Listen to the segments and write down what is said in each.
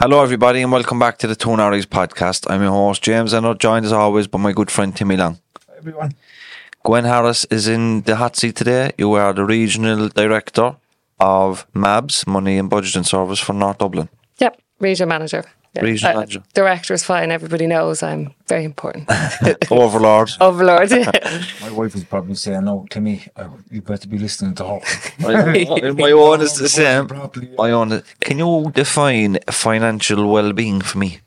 Hello, everybody, and welcome back to the Two Norries podcast. I'm your host, James, and I'm joined as always by my good friend Timmy Long. everyone. Gwen Harris is in the hot seat today. You are the regional director of MABS, Money and Budgeting Service for North Dublin. Yep, regional manager. Yeah. Regional Uh, manager. Director is fine. Everybody knows I'm very important. Overlord. Overlord. My wife is probably saying, "No, Timmy, uh, you better be listening to her." my, my own is the same. Properly. My own. Can you define financial well-being for me?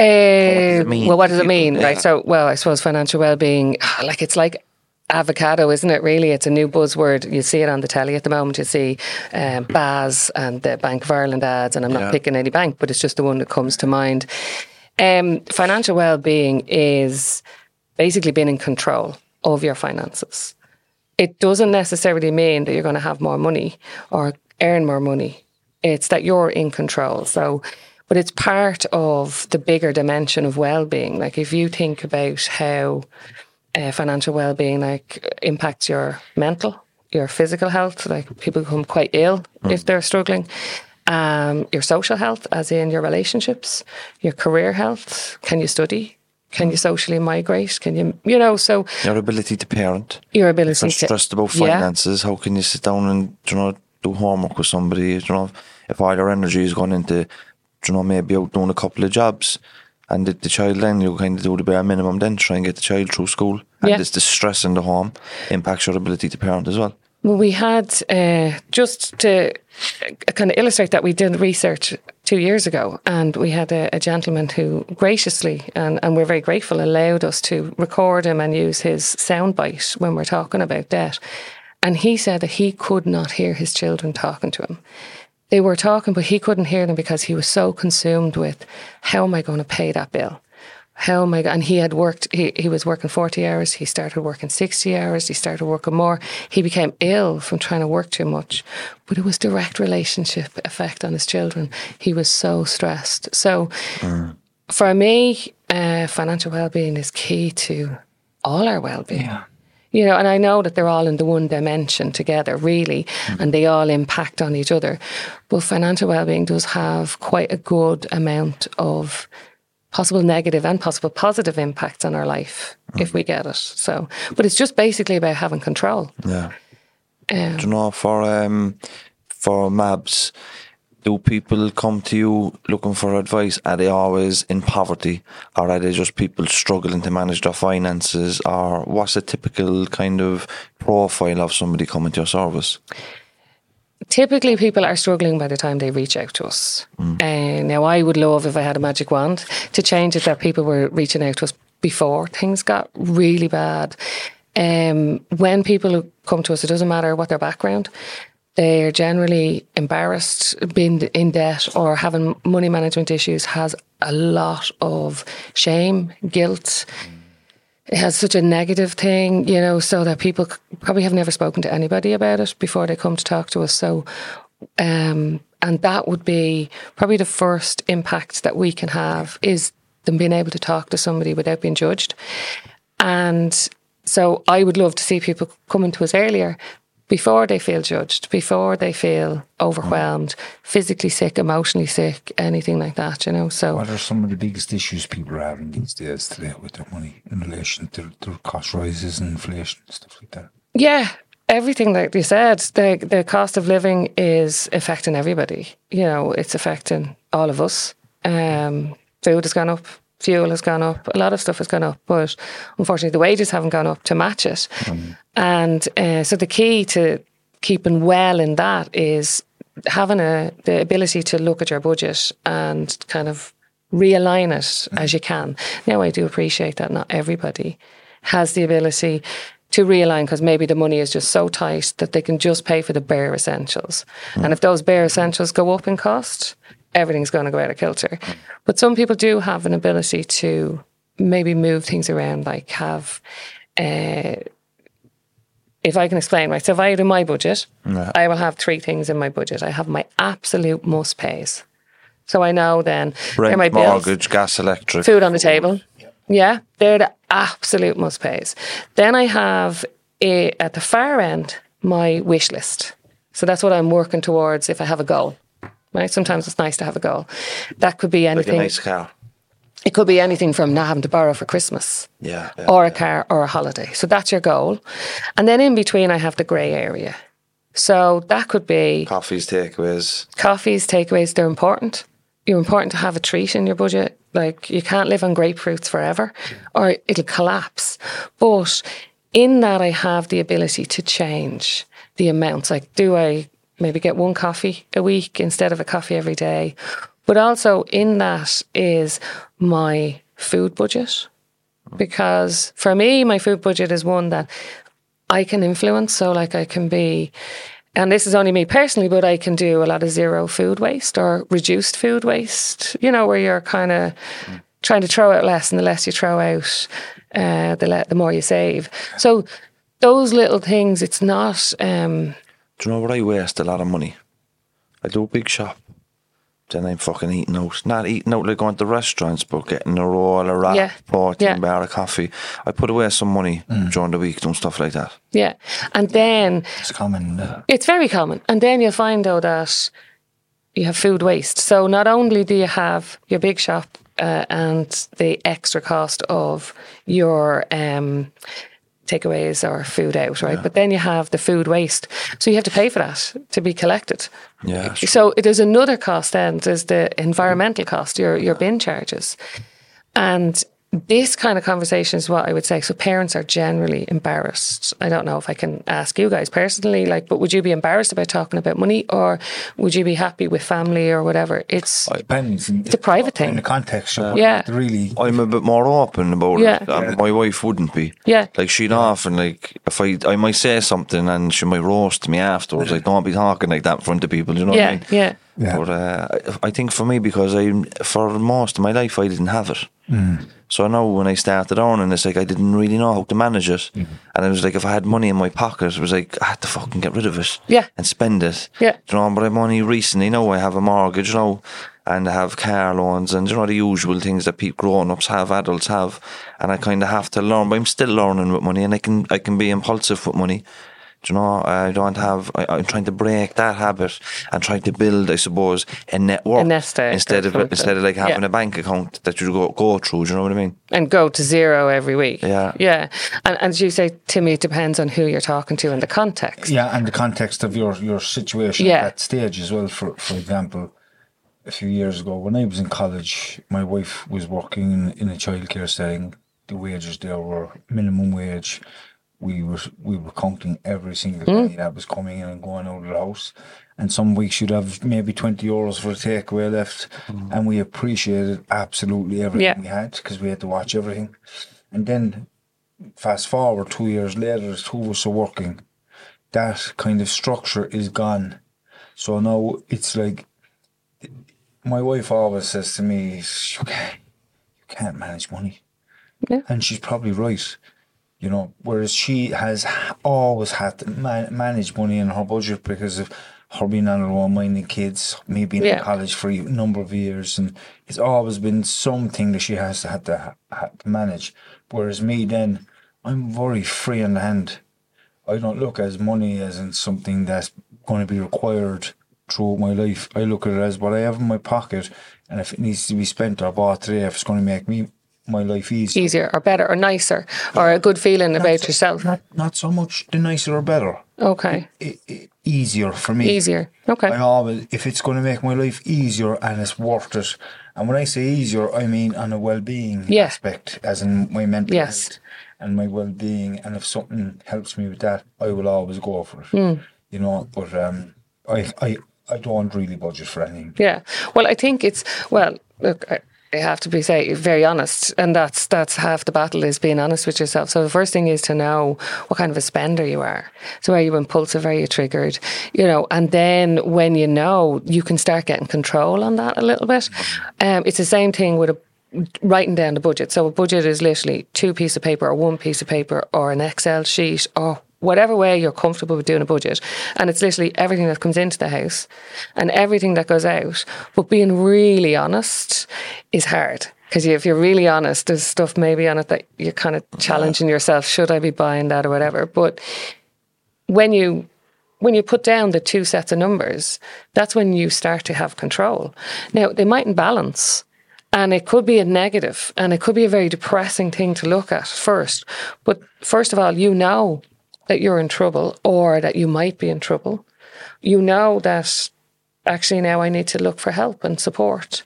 Uh, it mean? well, what does it mean? Yeah. Right. So, well, I suppose financial well-being, like it's like avocado, isn't it? Really, it's a new buzzword. You see it on the telly at the moment. You see um, Baz and the Bank of Ireland ads, and I'm not Yeah. picking any bank, but it's just the one that comes to mind. Um, financial well-being is basically being in control of your finances. It doesn't necessarily mean that you're going to have more money or earn more money. It's that you're in control. So, but it's part of the bigger dimension of well-being. Like if you think about how uh, financial well-being like impacts your mental, your physical health. Like people become quite ill if they're struggling. Um, your social health, as in your relationships, your career health. Can you study? Can you socially migrate? Can you, you know, so Your ability to parent. your ability you're to stressed about Yeah. finances, how can you sit down and you know do homework with somebody? You know, if all your energy is going into you know maybe out doing a couple of jobs, and the, the child then you kind of do the bare minimum, then try and get the child through school, and Yeah. this the stress in the home impacts your ability to parent as well. Well, we had uh, just to kind of illustrate that we did research two years ago, and we had a, a gentleman who graciously and, and we're very grateful allowed us to record him and use his soundbite when we're talking about debt. And he said that he could not hear his children talking to him. They were talking, but he couldn't hear them because he was so consumed with how am I going to pay that bill? How am I? And he had worked. He, he was working forty hours. He started working sixty hours. He started working more. He became ill from trying to work too much. But it was direct relationship effect on his children. He was so stressed. So, for me, uh, financial well-being is key to all our well-being. Yeah. You know, and I know that they're all in the one dimension together, really, and they all impact on each other. But financial well-being does have quite a good amount of possible negative and possible positive impacts on our life if we get it. So, but it's just basically about having control. Yeah. Um, Do you know for um for MABs, do people come to you looking for advice? Are they always in poverty, or are they just people struggling to manage their finances, or what's a typical kind of profile of somebody coming to your service? typically people are struggling by the time they reach out to us. Uh, now, I would love if I had a magic wand to change it that people were reaching out to us before things got really bad. Um, when people come to us, it doesn't matter what their background. They're generally embarrassed, being in debt, or having money management issues has a lot of shame, guilt, it has such a negative thing, you know, so that people probably have never spoken to anybody about it before they come to talk to us. So, um, and that would be probably the first impact that we can have is them being able to talk to somebody without being judged. And so I would love to see people coming to us earlier before they feel judged, before they feel overwhelmed, physically sick, emotionally sick, anything like that, you know. So What are some of the biggest issues people are having these days today with their money in relation to their cost rises and inflation and stuff like that? Yeah, everything like you said, the the cost of living is affecting everybody. You know, it's affecting all of us. Um, food has gone up, fuel has gone up, a lot of stuff has gone up, but unfortunately, the wages haven't gone up to match it. Mm. And uh, so the key to keeping well in that is having a the ability to look at your budget and kind of realign it mm. as you can. Now, I do appreciate that not everybody has the ability to realign because maybe the money is just so tight that they can just pay for the bare essentials. Mm. And if those bare essentials go up in cost, everything's going to go out of kilter. But some people do have an ability to maybe move things around, like have. Uh, if I can explain, right? So if I do my budget, I will have three things in my budget. I have my absolute must pays. So I know then Rent, my bills mortgage, gas, electric. food on the table. Yeah, they're the absolute must pays. Then I have a, at the far end my wish list. So that's what I'm working towards if I have a goal. Right? Sometimes it's nice to have a goal. That could be Like a anything. nice car. It could be anything from not having to borrow for Christmas Yeah. yeah. or a car or a holiday. So that's your goal. And then in between, I have the grey area. So that could be Coffees, takeaways. coffees, takeaways, they're important. You're important to have a treat in your budget. Like you can't live on grapefruits forever or it'll collapse. But in that, I have the ability to change the amounts. Like, do I maybe get one coffee a week instead of a coffee every day? But also in that is my food budget. Because for me, my food budget is one that I can influence. So, like, I can be, and this is only me personally, but I can do a lot of zero food waste or reduced food waste, you know, where you're kind of trying to throw out less, and the less you throw out, uh, the, le- the more you save. So, those little things, it's not, um, Do you know what I waste a lot of money? I do a big shop. Then I'm fucking eating out. Not eating out like going to restaurants, but getting a roll, a wrap, Yeah. 14 Yeah. bar of coffee. I put away some money during the week doing stuff like that. yeah. And then It's common. Uh, It's very common. And then you'll find though that you have food waste. So not only do you have your big shop uh, and the extra cost of your um, takeaways or food out, right? But then you have the food waste. So you have to pay for that to be collected. Yeah. So there's another cost then, there's the environmental cost, your your bin charges. And this kind of conversation is what I would say. So parents are generally embarrassed. I don't know if I can ask you guys personally, like, but would you be embarrassed about talking about money or would you be happy with family or whatever? It's depends. It's a private thing. In the context, of Yeah. Really, I'm a bit more open about Yeah. it. Um, My wife wouldn't be. Yeah. Like she'd often like if I I might say something and she might roast me afterwards. Like don't be talking like that in front of people. You know what I yeah, mean? yeah, Yeah. But uh, I I think for me because I for most of my life I didn't have it. So I know when I started earning, it's like I didn't really know how to manage it, mm-hmm. and it was like if I had money in my pocket, it was like I had to fucking get rid of it, Yeah. and spend it. Yeah. Do you know, but I'm only recently now I have a mortgage, you know, and I have car loans and you know the usual things that people grown ups have, adults have, and I kind of have to learn. But I'm still learning with money, and I can I can be impulsive with money. Do you know, uh, I don't have. I, I'm trying to break that habit and trying to build, I suppose, a network A nest egg instead of something. instead of like having Yeah. a bank account that you go go through. Do you know what I mean? and go to zero every week. Yeah. yeah. And, and as you say, Timmy, it depends on who you're talking to and the context. yeah, and the context of your your situation Yeah. at that stage as well. For for example, a few years ago when I was in college, my wife was working in, in a childcare setting. The wages there were minimum wage. We were we were counting every single hmm? penny that was coming in and going out of the house. And some weeks you'd have maybe twenty euros for a takeaway left, hmm. and we appreciated absolutely everything Yeah. we had because we had to watch everything. And then fast forward two years later, the two of us are working. That kind of structure is gone. So now it's like my wife always says to me, "You can't, you can't manage money," Yeah. and she's probably right. You know, whereas she has always had to man- manage money in her budget because of her being on her own, minding kids, me being Yeah. in college for a number of years, and it's always been something that she has to have to, ha- ha- to manage. Whereas me, then, I'm very free in the hand. I don't look as money as in something that's going to be required throughout my life. I look at it as what I have in my pocket, and if it needs to be spent or bought today, if it's going to make me my life easier. Easier or better or nicer or a good feeling about yourself. Not not so much the nicer or better. Okay. I, I, easier for me. Easier. Okay. I always, if it's going to make my life easier and it's worth it, and when I say easier, I mean on a well-being Yeah. aspect, as in my mental Yes. health and my well-being. And if something helps me with that, I will always go for it. Hmm. You know, but um, I, I, I don't really budget for anything. Yeah. Well, I think it's well. Look, I, I have to be say very honest, and that's that's half the battle is being honest with yourself. So the first thing is to know what kind of a spender you are. So are you impulsive? Are you triggered? You know, and then when you know, you can start getting control on that a little bit. Um, it's the same thing with a writing down the budget. So a budget is literally two pieces of paper or one piece of paper or an Excel sheet or whatever way you're comfortable with doing a budget. And it's literally everything that comes into the house and everything that goes out. But being really honest is hard. Because if you're really honest, there's stuff maybe on it that you're kind of challenging yourself. Should I be buying that or whatever? But when you when you put down the two sets of numbers, that's when you start to have control. Now they mightn't balance, and it could be a negative, and it could be a very depressing thing to look at first. But first of all, you know that you're in trouble, or that you might be in trouble. You know that actually now I need to look for help and support.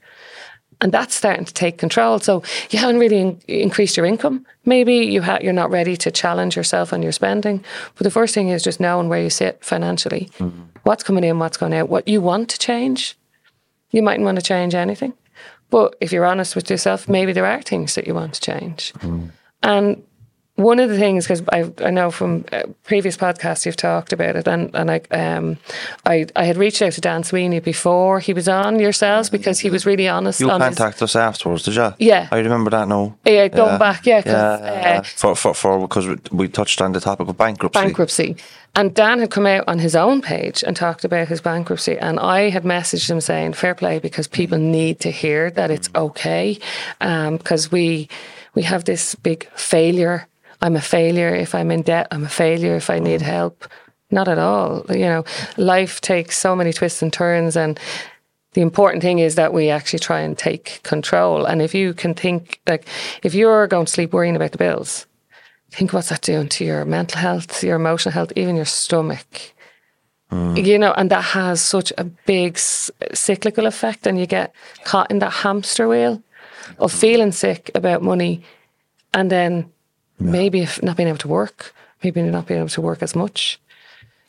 And that's starting to take control. So you haven't really in- increased your income. Maybe you ha- you're not ready to challenge yourself on your spending. But the first thing is just knowing where you sit financially. Mm-hmm. What's coming in, what's going out, what you want to change. You mightn't want to change anything. But if you're honest with yourself, maybe there are things that you want to change. Mm-hmm. And one of the things, because I, I know from uh, previous podcasts you've talked about it, and, and I, um, I I had reached out to Dan Sweeney before he was on yourselves because he was really honest You on his, contacted us afterwards, did you? Yeah. I remember that now. Yeah, going back, yeah, 'cause, Yeah. uh, for, for, for, because we- we touched on the topic of bankruptcy. bankruptcy. And Dan had come out on his own page and talked about his bankruptcy. And I had messaged him saying, fair play, because people need to hear that it's okay. Because we, we have this big failure. I'm a failure if I'm in debt. I'm a failure if I need mm. help. Not at all. You know, life takes so many twists and turns. And the important thing is that we actually try and take control. And if you can think, like, if you're going to sleep worrying about the bills, think what's that doing to your mental health, your emotional health, even your stomach. Mm. You know, and that has such a big s- cyclical effect, and you get caught in that hamster wheel of mm. feeling sick about money, and then maybe if not being able to work, maybe not being able to work as much,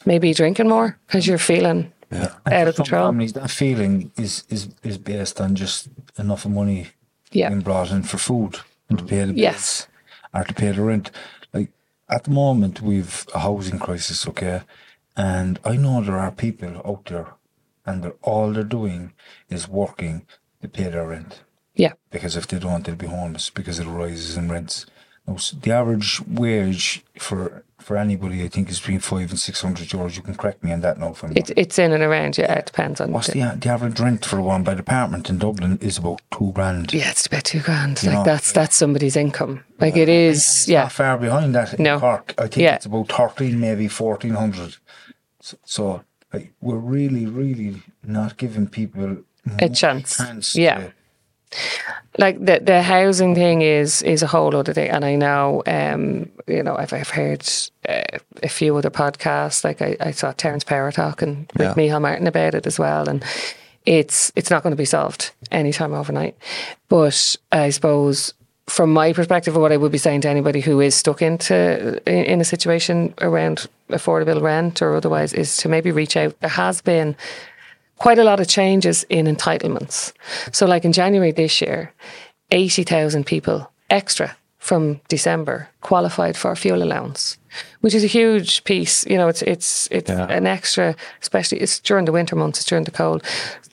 maybe drinking more because you're feeling And out for of some control. Families, that feeling is, is, is based on just enough of money Yeah. being brought in for food and to pay the bills Yes. or to pay the rent. Like at the moment, we've a housing crisis, okay, and I know there are people out there, and they're, all they're doing is working to pay their rent Yeah, because if they don't, they'll be homeless because of the rises in rents. Now, s- the average wage for for anybody, I think, is between five and six hundred euros. You can correct me on that now. If I'm it's it's in and around. Yeah, it depends on. What's the- the, the average rent for one bed apartment in Dublin is about two grand. yeah, it's about two grand. You like know, that's that's somebody's income. Like it is. Yeah, not far behind that in No. Cork. I think Yeah. it's about thirteen, maybe fourteen hundred. So, so like, we're really, really not giving people A chance. chance Yeah. to- like the the housing thing is is a whole other thing, and I know, um, you know, I've I've heard uh, a few other podcasts. Like I, I saw Terence Power talking with Yeah. Micheál Martin about it as well, and it's it's not going to be solved anytime overnight. But I suppose. From my perspective, what I would be saying to anybody who is stuck into in, in a situation around affordable rent or otherwise is to maybe reach out. There has been quite a lot of changes in entitlements. So, like in January this year, 80,000 people extra from December qualified for fuel allowance, which is a huge piece. You know, it's it's it's Yeah. an extra, especially it's during the winter months, it's during the cold.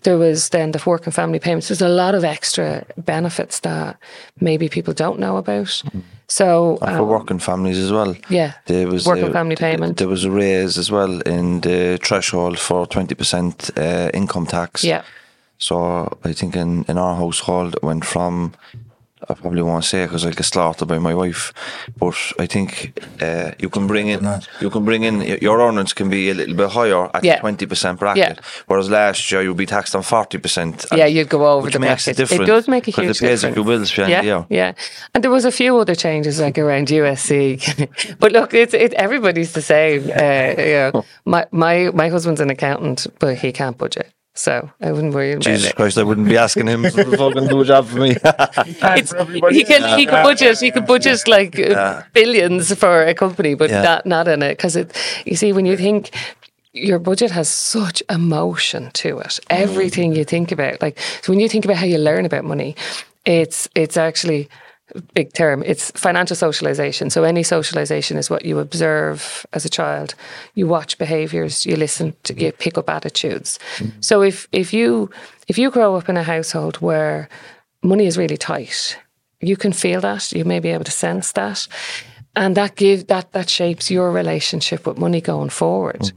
There was then the work and family payments. There's a lot of extra benefits that maybe people don't know about. Mm-hmm. So, And for um, working families as well. yeah, There was working and uh, family payment. There was a raise as well in the threshold for twenty percent uh, income tax. yeah, So I think in, in our household it went from I probably won't say because I get slaughtered by my wife. But I think uh, you can bring in, you can bring in your earnings can be a little bit higher at Yeah. the twenty percent bracket, Yeah. whereas last year you'll be taxed on forty percent. Yeah, you'd go over which the makes bracket. a difference. It does make a huge it pays difference. a few bills for yeah, year. yeah. And there was a few other changes like around USC, but look, it's it. Everybody's the same. Uh, you know, my my my husband's an accountant, but he can't budget, so I wouldn't worry about Jesus it. Christ, I wouldn't be asking him to fucking do a job for me. It's, he can he can budget he can budget like uh, billions for a company, but Yeah. not not in it because it. You see, when you think your budget has such emotion to it, everything you think about, like so when you think about how you learn about money, it's it's actually big term. It's financial socialization. So any socialization is what you observe as a child. You watch behaviors, you listen, to, you pick up attitudes. So if if you if you grow up in a household where money is really tight, you can feel that. You may be able to sense that. And that give that that shapes your relationship with money going forward.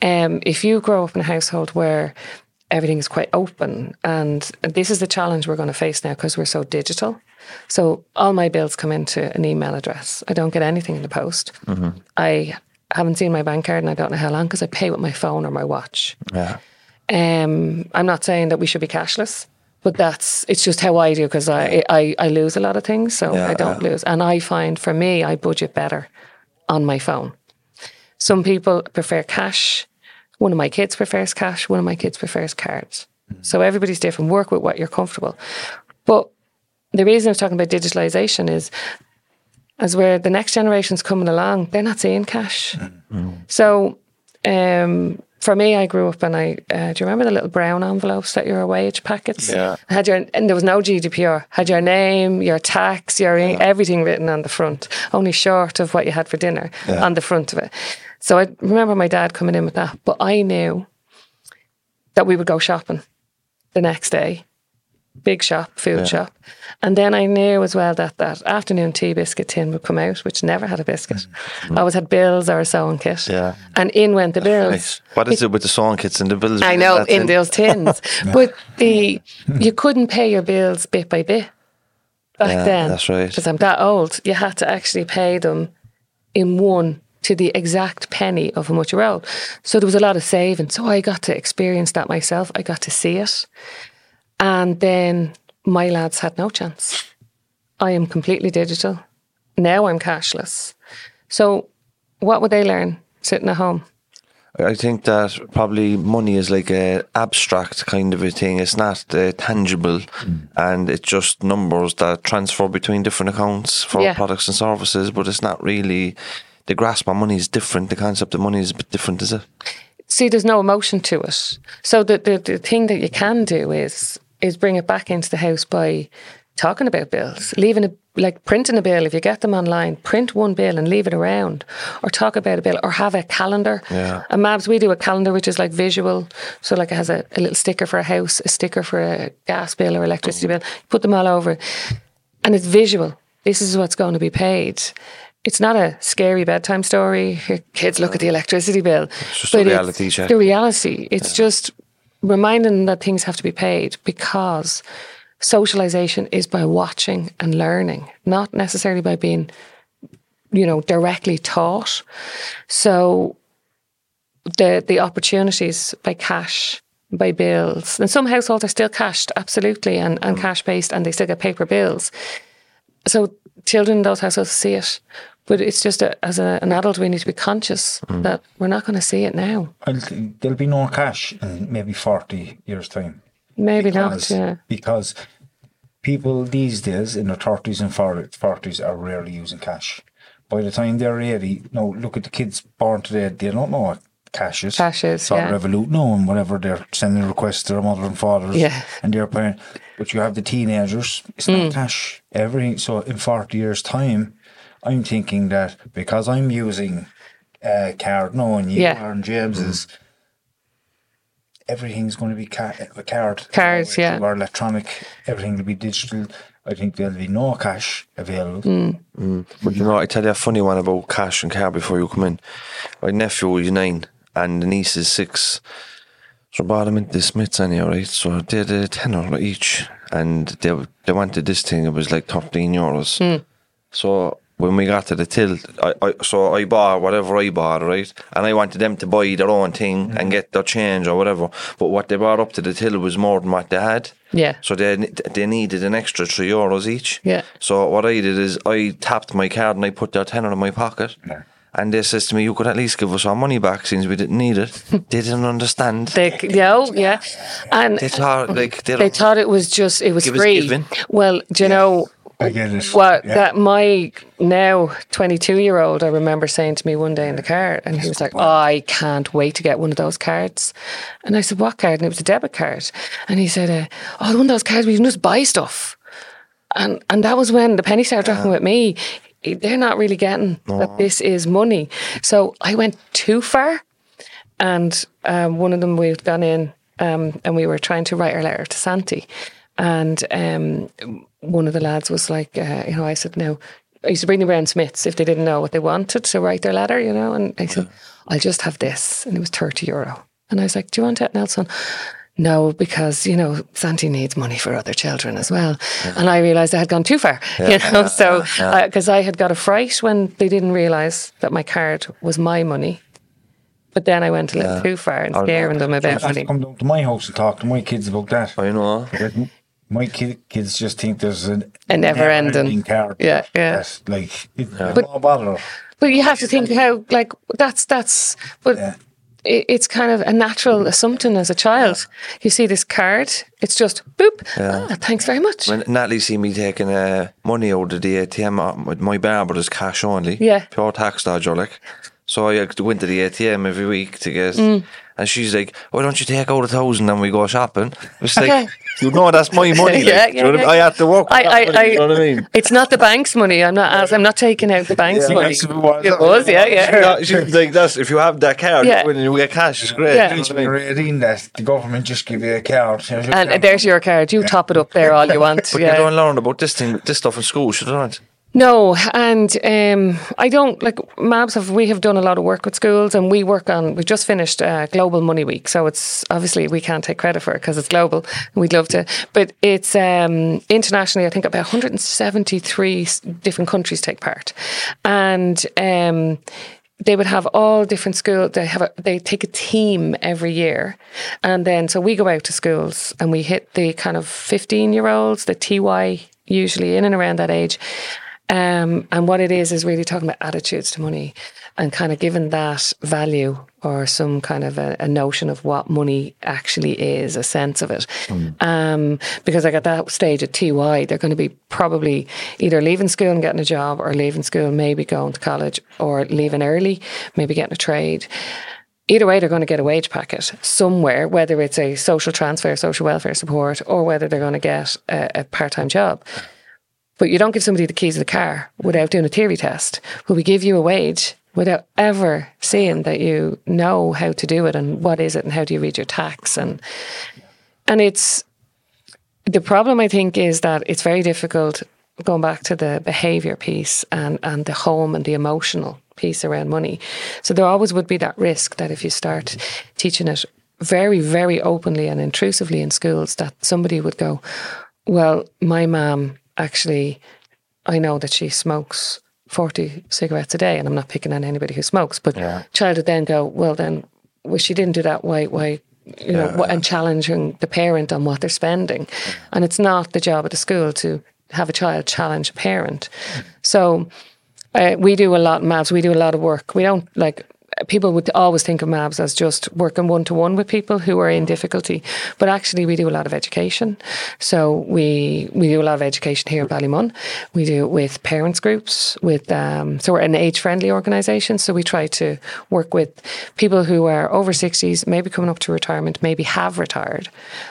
Um, if you grow up in a household where everything is quite open, and this is the challenge we're going to face now because we're so digital. So all my bills come into an email address. I don't get anything in the post. I haven't seen my bank card and I don't know how long because I pay with my phone or my watch. yeah. Um, I'm not saying that we should be cashless, but that's it's just how I do because I, I I lose a lot of things, so Yeah, I don't lose. And I find for me, I budget better on my phone. Some people prefer cash. One of my kids prefers cash. One of my kids prefers cards. So everybody's different. Work with what you're comfortable. But the reason I was talking about digitalization is as where the next generation's coming along, they're not seeing cash. So um, for me, I grew up and I uh, do you remember the little brown envelopes that your wage packets? Yeah. Had your and there was no GDPR. Had your name, your tax, your everything written on the front. Only short of what you had for dinner on the front of it. So I remember my dad coming in with that, but I knew that we would go shopping the next day. Big shop, food shop. And then I knew as well that that afternoon tea biscuit tin would come out, which never had a biscuit. Mm-hmm. I always had bills or a sewing kit. Yeah. And in went the bills. Nice. What is it with the sewing kits and the bills? I know in those tins, but the you couldn't pay your bills bit by bit back Yeah, then. that's right. Because I'm that old, you had to actually pay them in one to the exact penny of how much you owed. So there was a lot of saving. So I got to experience that myself. I got to see it, and then my lads had no chance. I am completely digital. Now I'm cashless. So what would they learn sitting at home? I think that probably money is like a abstract kind of a thing. It's not uh, tangible, and it's just numbers that transfer between different accounts for Yeah. products and services. But it's not really the grasp on money is different. The concept of money is a bit different, is it? see there's no emotion to it. So the, the the thing that you can do is is bring it back into the house by talking about bills, leaving a like printing a bill if you get them online, print one bill and leave it around, or talk about a bill, or have a calendar. Yeah. And Mabs, we do a calendar which is like visual, so like it has a, a little sticker for a house, a sticker for a gas bill or electricity bill. Put them all over, and it's visual. This is what's going to be paid. It's not a scary bedtime story. Your kids look at the electricity bill. It's just a reality check. The reality. It's just reminding them that things have to be paid because socialization is by watching and learning, not necessarily by being, you know, directly taught. So the the opportunities by cash, by bills, and some households are still cashed, absolutely, and, and mm. cash based, and they still get paper bills. So children in those households see it, but it's just a, as a, an adult we need to be conscious mm. that we're not going to see it now. I'll there'll be no cash in maybe 40 years' time. Maybe because, not. Yeah. because people these days in their 30s and 40s are rarely using cash. By the time they're 80, no, look at the kids born today, they don't know what cash is. Cash is, yeah. Revolut, no, and whatever, they're sending requests to their mother and fathers Yeah. and their parents. But you have the teenagers, it's not hmm. cash. Everything. So in 40 years' time, I'm thinking that because I'm using uh, a card now and you Yeah. are and James is, everything's going to be ca- a card. Cards, yeah. Or electronic, everything will be digital. I think there'll be no cash available. Hmm. hmm. But you know, I tell you a funny one about cash and car before you come in. My nephew is nine and the niece is six. So I brought them into the Smyths anyhow, right? So they did a tenner each, and they they wanted this thing. It was like thirteen euros. Hmm. So when we got to the till, I, I so I bought whatever I bought, right? And I wanted them to buy their own thing hmm. and get their change or whatever. But what they brought up to the till was more than what they had. Yeah. So they they needed an extra three euros each. Yeah. So what I did is I tapped my card and I put their tenner in my pocket. Yeah. And they says to me, "You could at least give us our money back since we didn't need it." they didn't understand. They, yeah, yeah, and They thought like they, they thought it was just it was Give free. given. Well, do you know I get it. what Yeah. that my now twenty two year old I remember saying to me one day in the car, and he was like, oh, "I can't wait to get one of those cards," and I said, "What card?" And it was a debit card, and he said, uh, "Oh, one of those cards where you can just buy stuff." And and that was when the penny started dropping with me. They're not really getting that this is money. So I went too far and um, one of them we'd gone in um, and we were trying to write our letter to Santi, and um, one of the lads was like, uh, you know, I said no. I used to bring them around Smyths if they didn't know what they wanted to write their letter, you know, and I said, I'll just have this, and it was thirty euro, and I was like, do you want it, Nelson? No, because you know Santi needs money for other children as well, and I realised I had gone too far. you know, so because uh, I had got a fright when they didn't realise that my card was my money, but then I went a little too far and no. scaring them about I have money. come down to my house and talk to my kids about that. I know. My kid, kids just think there's an A never-ending- card. Yeah, yeah. That's like it, no bother. But you have to think how like that's that's but Yeah. It, it's kind of a natural assumption as a child. You see this card, it's just boop. Ah, thanks very much. When Natalie see me taking uh, money out of the ATM, uh, with my barber is cash only. Yeah. Pure tax dodger, like. So I uh, went to the ATM every week to get, Mm. and she's like, "Why don't you take out a thousand and we go shopping?" It's like, you know, that's my money. Like, yeah, you know what I mean? yeah. I had to work. I, that I, money, I, you know what I mean? It's not the bank's money. I'm not. I'm not taking out the bank's Yeah, money. yes, it was. It was, yeah, yeah. Yeah, she's like that's if you have that card, Yeah. when you get cash, it's great. Yeah. You know I mean? been reading that the government just give you a card. Here's And card. there's your card. You top it up there all you want. But you yeah. don't learn about this thing, this stuff in school, should you not? No, and um, I don't like MABs have. We have done a lot of work with schools, and we work on. We've just finished uh, Global Money Week, so it's obviously we can't take credit for it because it's global. We'd love to, but it's um, internationally. I think about 173 different countries take part, and. Um, they would have all different schools. They have a, they take a team every year, and then so we go out to schools and we hit the kind of fifteen year olds, the TY usually in and around that age, um, and what it is is really talking about attitudes to money and kind of giving that value or some kind of a, a notion of what money actually is, a sense of it. Um, because like at that stage at TY, they're going to be probably either leaving school and getting a job or leaving school, maybe going to college or leaving early, maybe getting a trade. Either way, they're going to get a wage packet somewhere, whether it's a social transfer, social welfare support, or whether they're going to get a, a part time job. But you don't give somebody the keys of the car without doing a theory test. But we give you a wage without ever seeing that you know how to do it and what is it and how do you read your tax and and it's the problem I think is that it's very difficult going back to the behavior piece and and the home and the emotional piece around money. So there always would be that risk that if you start teaching it very very openly and intrusively in schools that somebody would go, well, my mom actually I know that she smokes 40 cigarettes a day and I'm not picking on anybody who smokes, but child would then go, well, then, well, she didn't do that. Why, why, you know, what, and challenging the parent on what they're spending. And it's not the job of the school to have a child challenge a parent. So uh, we do a lot, MABs, we do a lot of work. We don't like, people would always think of MABs as just working one to one with people who are in difficulty, but actually we do a lot of education. So we we do a lot of education here at Ballymun. We do it with parents groups. With um, so we're an age friendly organisation. So we try to work with people who are over sixties, maybe coming up to retirement, maybe have retired,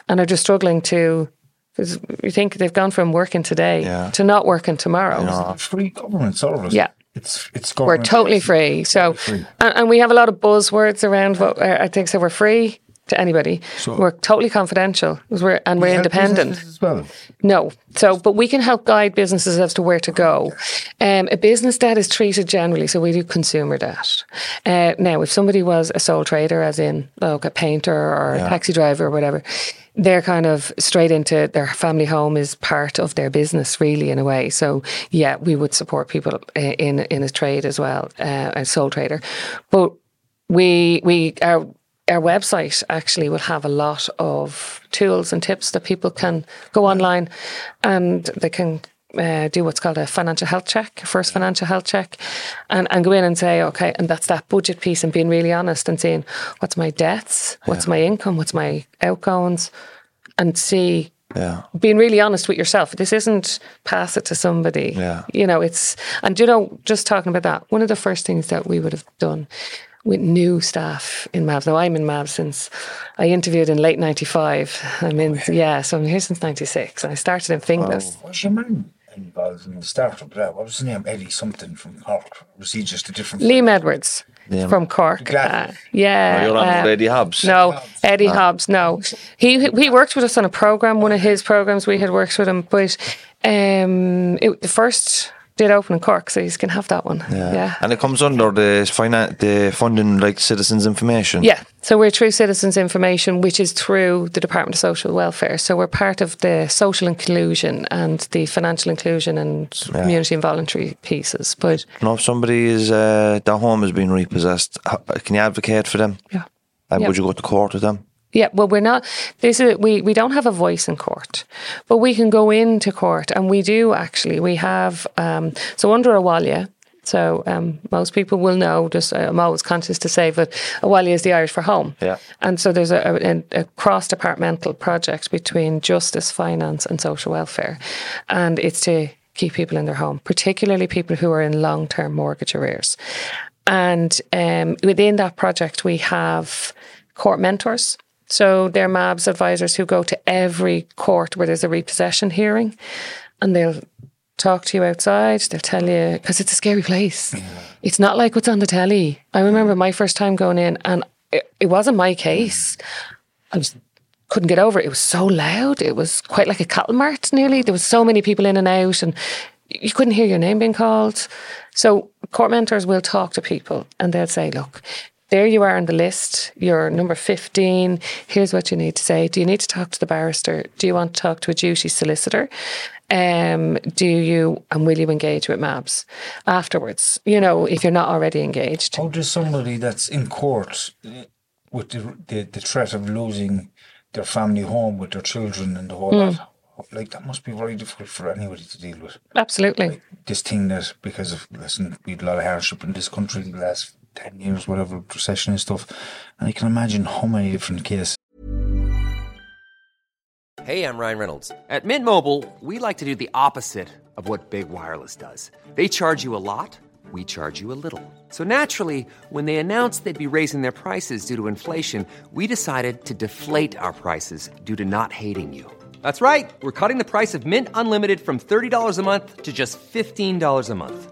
and are just struggling to. Because you think they've gone from working today Yeah. to not working tomorrow. It's free government service. Yeah. It's it's We're totally free. So, free. and, and we have a lot of buzzwords around what uh, I think. So we're free. to anybody. So- we're totally confidential. we're, and we're independent. as well. No. So, but we can help guide businesses as to where to go. Um, a business debt is treated generally, so we do consumer debt. Uh, now, if somebody was a sole trader, as in like a painter or a taxi driver or whatever, they're kind of straight into their family home is part of their business, really, in a way. So, yeah, we would support people in in a trade as well, uh, a sole trader. But we we our our website actually will have a lot of tools and tips that people can go online and they can uh, do what's called a financial health check, first financial health check, and, and go in and say, okay, and that's that budget piece and being really honest and saying, what's my debts, what's my income, what's my outgoings, and see Yeah. being really honest with yourself. This isn't pass it to somebody. Yeah. You know, it's, and you know, just talking about that, one of the first things that we would have done with new staff in MABS. Now, I'm in MABS since I interviewed in late 95. I'm in, yeah, so I'm here since 96. I started in Finglas. Was your man involved in the startup? That what was his name? Eddie something from Cork. Was he just a different? Liam Edwards from Cork. Gladly. Uh, yeah. Oh, you're on uh, Eddie Hobbs. No, Eddie Hobbs. No, he he worked with us on a program. One of his programs, we had worked with him, but um, it, the first did open in Cork, so you can have that one. Yeah. yeah. And it comes under the finan- the funding like citizens information. Yeah, so we're through Citizens Information, which is through the Department of Social Welfare. So we're part of the social inclusion and the financial inclusion and community and voluntary pieces. But know if somebody is uh, their home has been repossessed, can you advocate for them? yeah, And Yeah. would you go to court with them? Yeah, well, we're not. This is we we don't have a voice in court, but we can go into court, and we do actually. We have um, so under Abhaile. So um, most people will know. Just uh, I'm always conscious to say that Abhaile is the Irish for home. Yeah. And so there's a, a, a cross departmental project between justice, finance, and social welfare, and it's to keep people in their home, particularly people who are in long term mortgage arrears. And um, within that project, we have court mentors. So they're MABS advisors who go to every court where there's a repossession hearing and they'll talk to you outside. They'll tell you, because it's a scary place. It's not like what's on the telly. I remember my first time going in and it, it wasn't my case. I was couldn't get over it. It was so loud. It was quite like a cattle mart nearly. There was so many people in and out and you couldn't hear your name being called. So court mentors will talk to people and they'll say, look, there you are on the list. You're number 15. Here's what you need to say. Do you need to talk to the barrister? Do you want to talk to a duty solicitor? Um, do you and will you engage with MABS afterwards? You know, if you're not already engaged. How does somebody that's in court with the, the the threat of losing their family home with their children and the whole lot, like that must be very difficult for anybody to deal with. Absolutely. This thing that because of listen, we had a lot of hardship in this country the last ten years, whatever recession and stuff, and I can imagine how many different cases. Hey, I'm Ryan Reynolds. At Mint Mobile, we like to do the opposite of what Big Wireless does. They charge you a lot, we charge you a little. So naturally, when they announced they'd be raising their prices due to inflation, we decided to deflate our prices due to not hating you. That's right. We're cutting the price of Mint Unlimited from $30 a month to just $15 a month.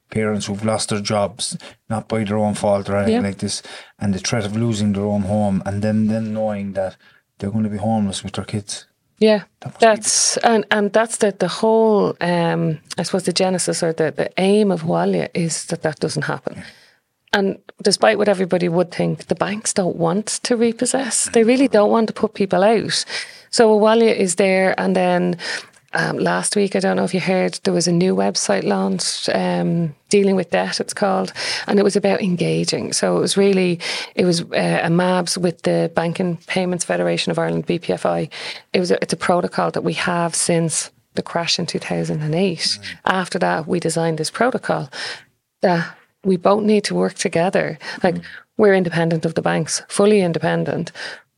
parents who've lost their jobs, not by their own fault or anything Yeah. like this, and the threat of losing their own home, and then then knowing that they're going to be homeless with their kids. Yeah, That be that's and and that's the the whole. Um, I suppose the genesis or the the aim of Abhaile is that that doesn't happen. And despite what everybody would think, the banks don't want to repossess. They really don't want to put people out. So Abhaile is there, and then. Um, last week, I don't know if you heard, there was a new website launched, um, dealing with debt. It's called, and it was about engaging. So it was really, it was uh, a MABS with the Banking Payments Federation of Ireland (BPFI). It was, a, it's a protocol that we have since the crash in two thousand and eight. After that, we designed this protocol that we both need to work together. Like we're independent of the banks, fully independent,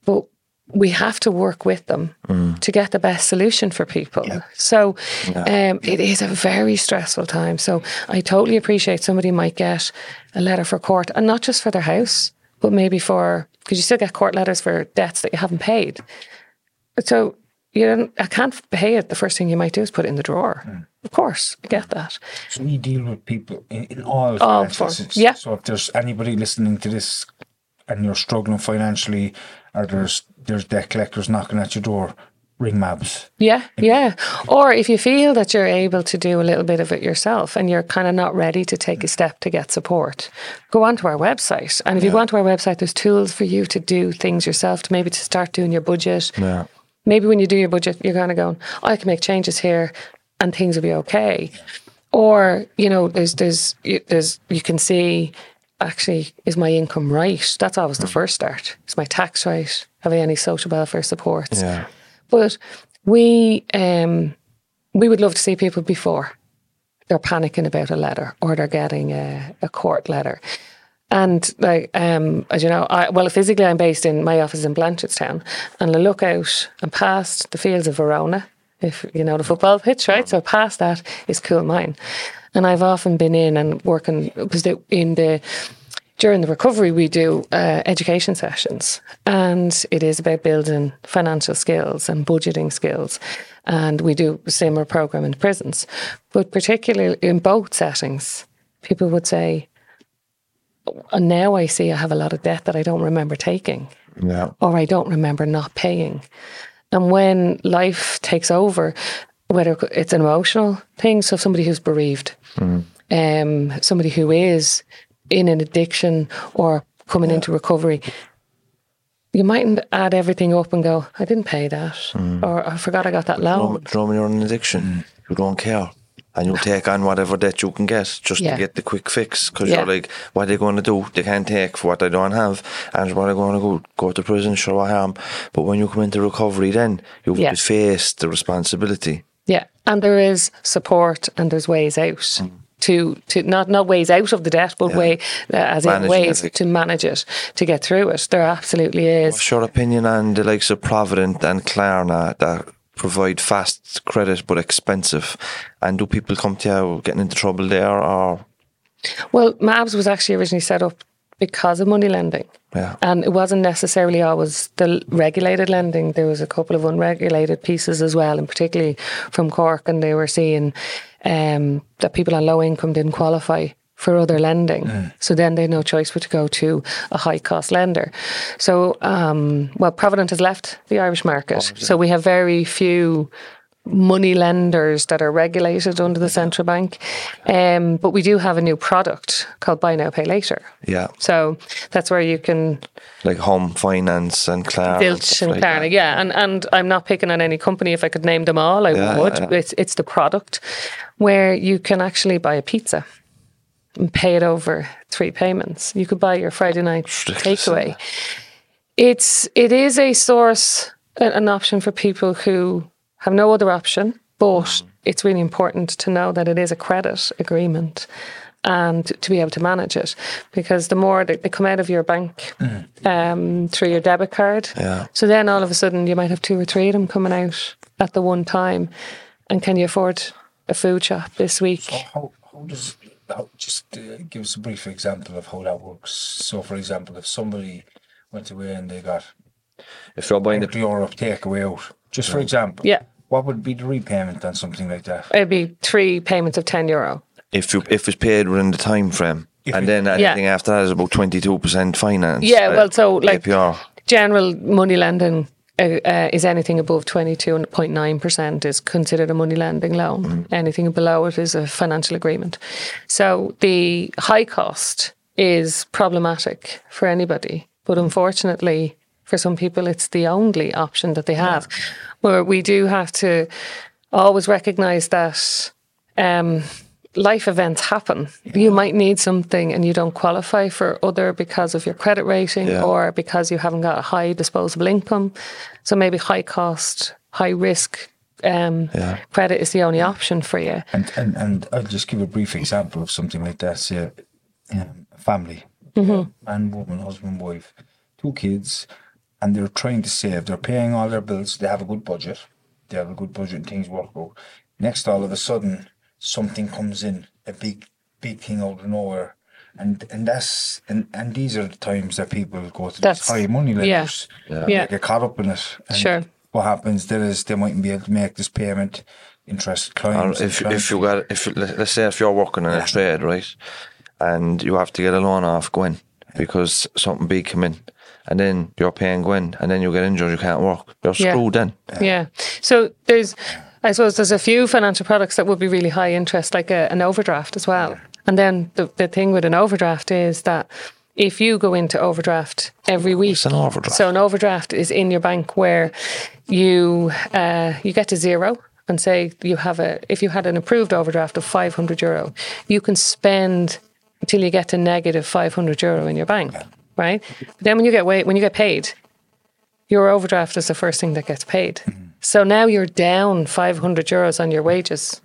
but we have to work with them to get the best solution for people. So um, it is a very stressful time. So I totally appreciate somebody might get a letter for court, and not just for their house, but maybe for because you still get court letters for debts that you haven't paid. So you don't, I can't pay it. The first thing you might do is put it in the drawer. Of course, I get that. So we deal with people in, in all All financial forms, yeah. So if there's anybody listening to this and you're struggling financially, or there's there's debt collectors knocking at your door, ring MABS. Yeah, yeah. Or if you feel that you're able to do a little bit of it yourself and you're kind of not ready to take a step to get support, go onto our website. And if you go onto our website, there's tools for you to do things yourself, to maybe to start doing your budget. Yeah. Maybe when you do your budget, you're kind of going, I can make changes here and things will be okay. Or, you know, there's, there's, there's, you can see, actually, is my income right? That's always the first start. Is my tax right? Have I any social welfare supports? Yeah. But we um, we would love to see people before they're panicking about a letter or they're getting a, a court letter. And like, um, as you know, I, well, physically I'm based in my office in Blanchardstown, and I look out and past the fields of Verona, if you know the football pitch, right? So past that is Coolmine, and I've often been in and working because in the during the recovery, we do uh, education sessions, and it is about building financial skills and budgeting skills. And we do a similar program in the prisons, but particularly in both settings, people would say, "And now I see I have a lot of debt that I don't remember taking, Yeah. or I don't remember not paying." And when life takes over, whether it's an emotional thing, so somebody who's bereaved, mm-hmm. um, somebody who is in an addiction or coming into recovery, you mightn't add everything up and go, I didn't pay that, mm-hmm. or I forgot I got that loan. when you're in addiction, mm. you don't care. And you'll take on whatever debt you can get just Yeah. to get the quick fix. Because Yeah. you're like, what are they going to do? They can't take for what they don't have. And what are they going to go, go to prison? Sure, what harm? But when you come into recovery, then you've Yeah. the responsibility. Yeah, and there is support and there's ways out. To, to not not ways out of the debt, but way uh, as in Managing ways it, to manage it, to get through it. There absolutely is. What's your opinion on the likes of Provident and Klarna that provide fast credit but expensive? And do people come to you getting into trouble there or? Well, MABS was actually originally set up because of money lending. Yeah. And it wasn't necessarily always the regulated lending. There was a couple of unregulated pieces as well, and particularly from Cork, and they were seeing um, that people on low income didn't qualify for other lending. So then they had no choice but to go to a high cost lender. So, um, well, Provident has left the Irish market. So we have very few money lenders that are regulated under the central bank. Um, but we do have a new product called Buy Now, Pay Later. Yeah. So that's where you can Like home finance and Klarna. Filch and Klarna, yeah, and and I'm not picking on any company. If I could name them all, I Yeah, would. yeah. It's it's the product where you can actually buy a pizza and pay it over three payments. You could buy your Friday night takeaway. It's it is a source, an option for people who have no other option. But Mm. it's really important to know that it is a credit agreement and to be able to manage it because the more that they come out of your bank um, through your debit card, Mm. Yeah. so then all of a sudden you might have two or three of them coming out at the one time. And can you afford a food shop this week? How, how does how, just uh, give us a brief example of how that works? So, for example, if somebody went away and they got If you're buying the the Europe takeaway out, just for example, Yeah. What would be the repayment on something like that? It'd be three payments of 10 euro. if you if it's paid within the time frame, If and it- then anything after that is about twenty two percent finance. Yeah, uh, well, so like APR. general money lending uh, uh, is anything above 22.9% is considered a money lending loan. Mm-hmm. Anything below it is a financial agreement. So the high cost is problematic for anybody. But unfortunately, for some people, it's the only option that they have. Where we do have to always recognize that um, life events happen. You might need something and you don't qualify for other because of your credit rating Yeah. or because you haven't got a high disposable income. So maybe high cost, high risk um, Yeah. credit is the only option for you. And, and and I'll just give a brief example of something like that. Say, um, family, Mm-hmm. man, woman, husband, wife, two kids, and they're trying to save. They're paying all their bills. They have a good budget. They have a good budget and things work out. Next, all of a sudden, something comes in, a big, big thing out of nowhere. And and that's and, and these are the times that people go to That's- these high money yeah. lenders. Yeah. Yeah. They get caught up in it. And Sure. What happens there is they mightn't be able to make this payment. Interest Or climbs. if climbs. if you got if you- let- let's say if you're working in a trade right, and you have to get a loan off Gwen because something big come in, and then you're paying Gwen, and then you get injured, you can't work. You're Yeah. screwed then. Yeah. So there's, I suppose there's a few financial products that would be really high interest, like a, an overdraft as well. And then the, the thing with an overdraft is that if you go into overdraft every week, What's an overdraft? so an overdraft is in your bank where you uh, you get to zero and say you have a if you had an approved overdraft of 500 euro, you can spend until you get to negative 500 euro in your bank, right? But then when you get when you get paid, your overdraft is the first thing that gets paid. Mm-hmm. So now you're down 500 euros on your wages.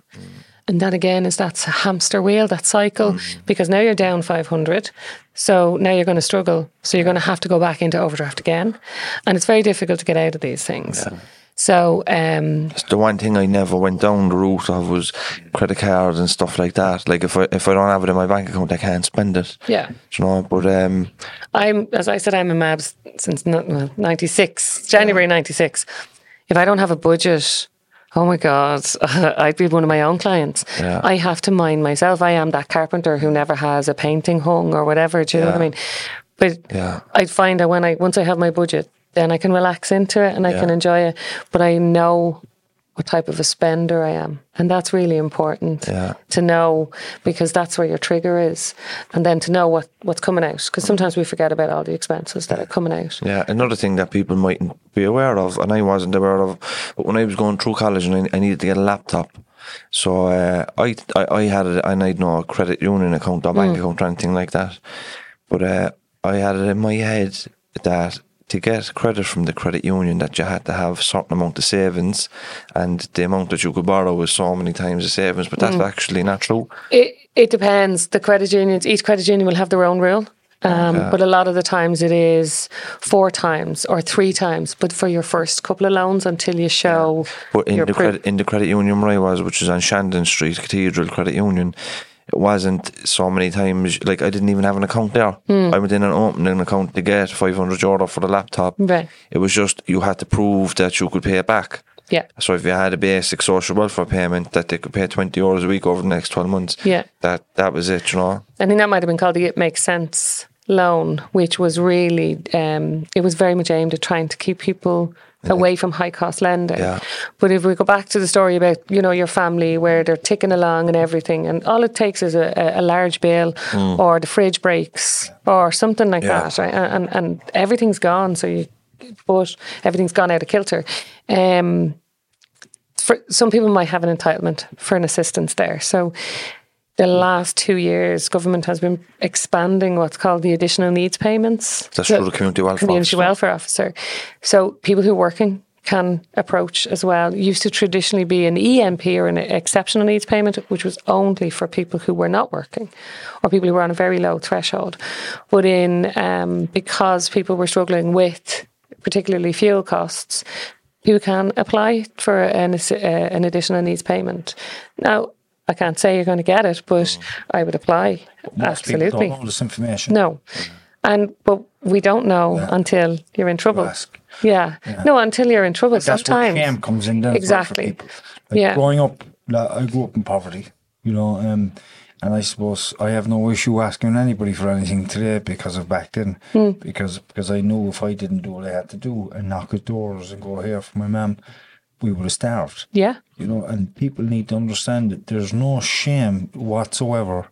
And that again is that hamster wheel, that cycle, mm-hmm. because now you're down 500. So now you're going to struggle. So you're going to have to go back into overdraft again. And it's very difficult to get out of these things. So, um, The one thing I never went down the route of was credit cards and stuff like that. Like if I if I don't have it in my bank account, I can't spend it. yeah. You know, but um, I'm, as I said, I'm a MABS since 96, January 96. If I don't have a budget, oh my God, I'd be one of my own clients. Yeah. I have to mind myself. I am that carpenter who never has a painting hung or whatever. Do you know what I mean? But Yeah. I find that when I, once I have my budget, then I can relax into it and I can enjoy it. But I know what type of a spender I am. And that's really important Yeah. to know because that's where your trigger is. And then to know what, what's coming out. Because sometimes we forget about all the expenses that are coming out. Yeah, another thing that people mightn't be aware of, and I wasn't aware of, but when I was going through college and I, I needed to get a laptop, so uh, I, I I had it, and I'd no credit union account or bank account or anything like that, but uh, I had it in my head that to get credit from the credit union that you had to have a certain amount of savings, and the amount that you could borrow was so many times the savings, but that's actually not true. It, it depends. The credit unions, each credit union will have their own rule. Um, But a lot of the times it is four times or three times, but for your first couple of loans until you show But in the proof. credit in the credit union where I was, which is on Shandon Street, Cathedral Credit Union, it wasn't so many times like I didn't even have an account there. Hmm. I went in and opened an account to get five hundred euro for the laptop. Right. It was just you had to prove that you could pay it back. Yeah. So if you had a basic social welfare payment that they could pay twenty euros a week over the next twelve months, Yeah. that that was it, you know. I think that might have been called the It Makes Sense loan, which was really, um, it was very much aimed at trying to keep people away from high cost lending. Yeah. But if we go back to the story about, you know, your family where they're ticking along and everything, and all it takes is a, a, large bill or the fridge breaks or something like Yeah. that, right? And, and, and everything's gone. So you, but everything's gone out of kilter. Um, for some people might have an entitlement for an assistance there. So the last two years, government has been expanding what's called the additional needs payments. That's through the community welfare community officer. welfare officer. So people who are working can approach as well. It used to traditionally be an ENP or an exceptional needs payment, which was only for people who were not working or people who were on a very low threshold. But in um, because people were struggling with particularly fuel costs, people can apply for an, uh, an additional needs payment. Now, I can't say you're going to get it, but I would apply. Absolutely. don't know this information. No. And but we don't know until you're in trouble. ask. Yeah. No, until you're in trouble. That's where Sometimes. shame comes in then as for Exactly. people. Like Yeah. Growing up, like, I grew up in poverty, you know, um, And I suppose I have no issue asking anybody for anything today because of back then. Because because I knew if I didn't do what I had to do and knock at doors and go here for my mum, we would have starved. Yeah. You know, and people need to understand that there's no shame whatsoever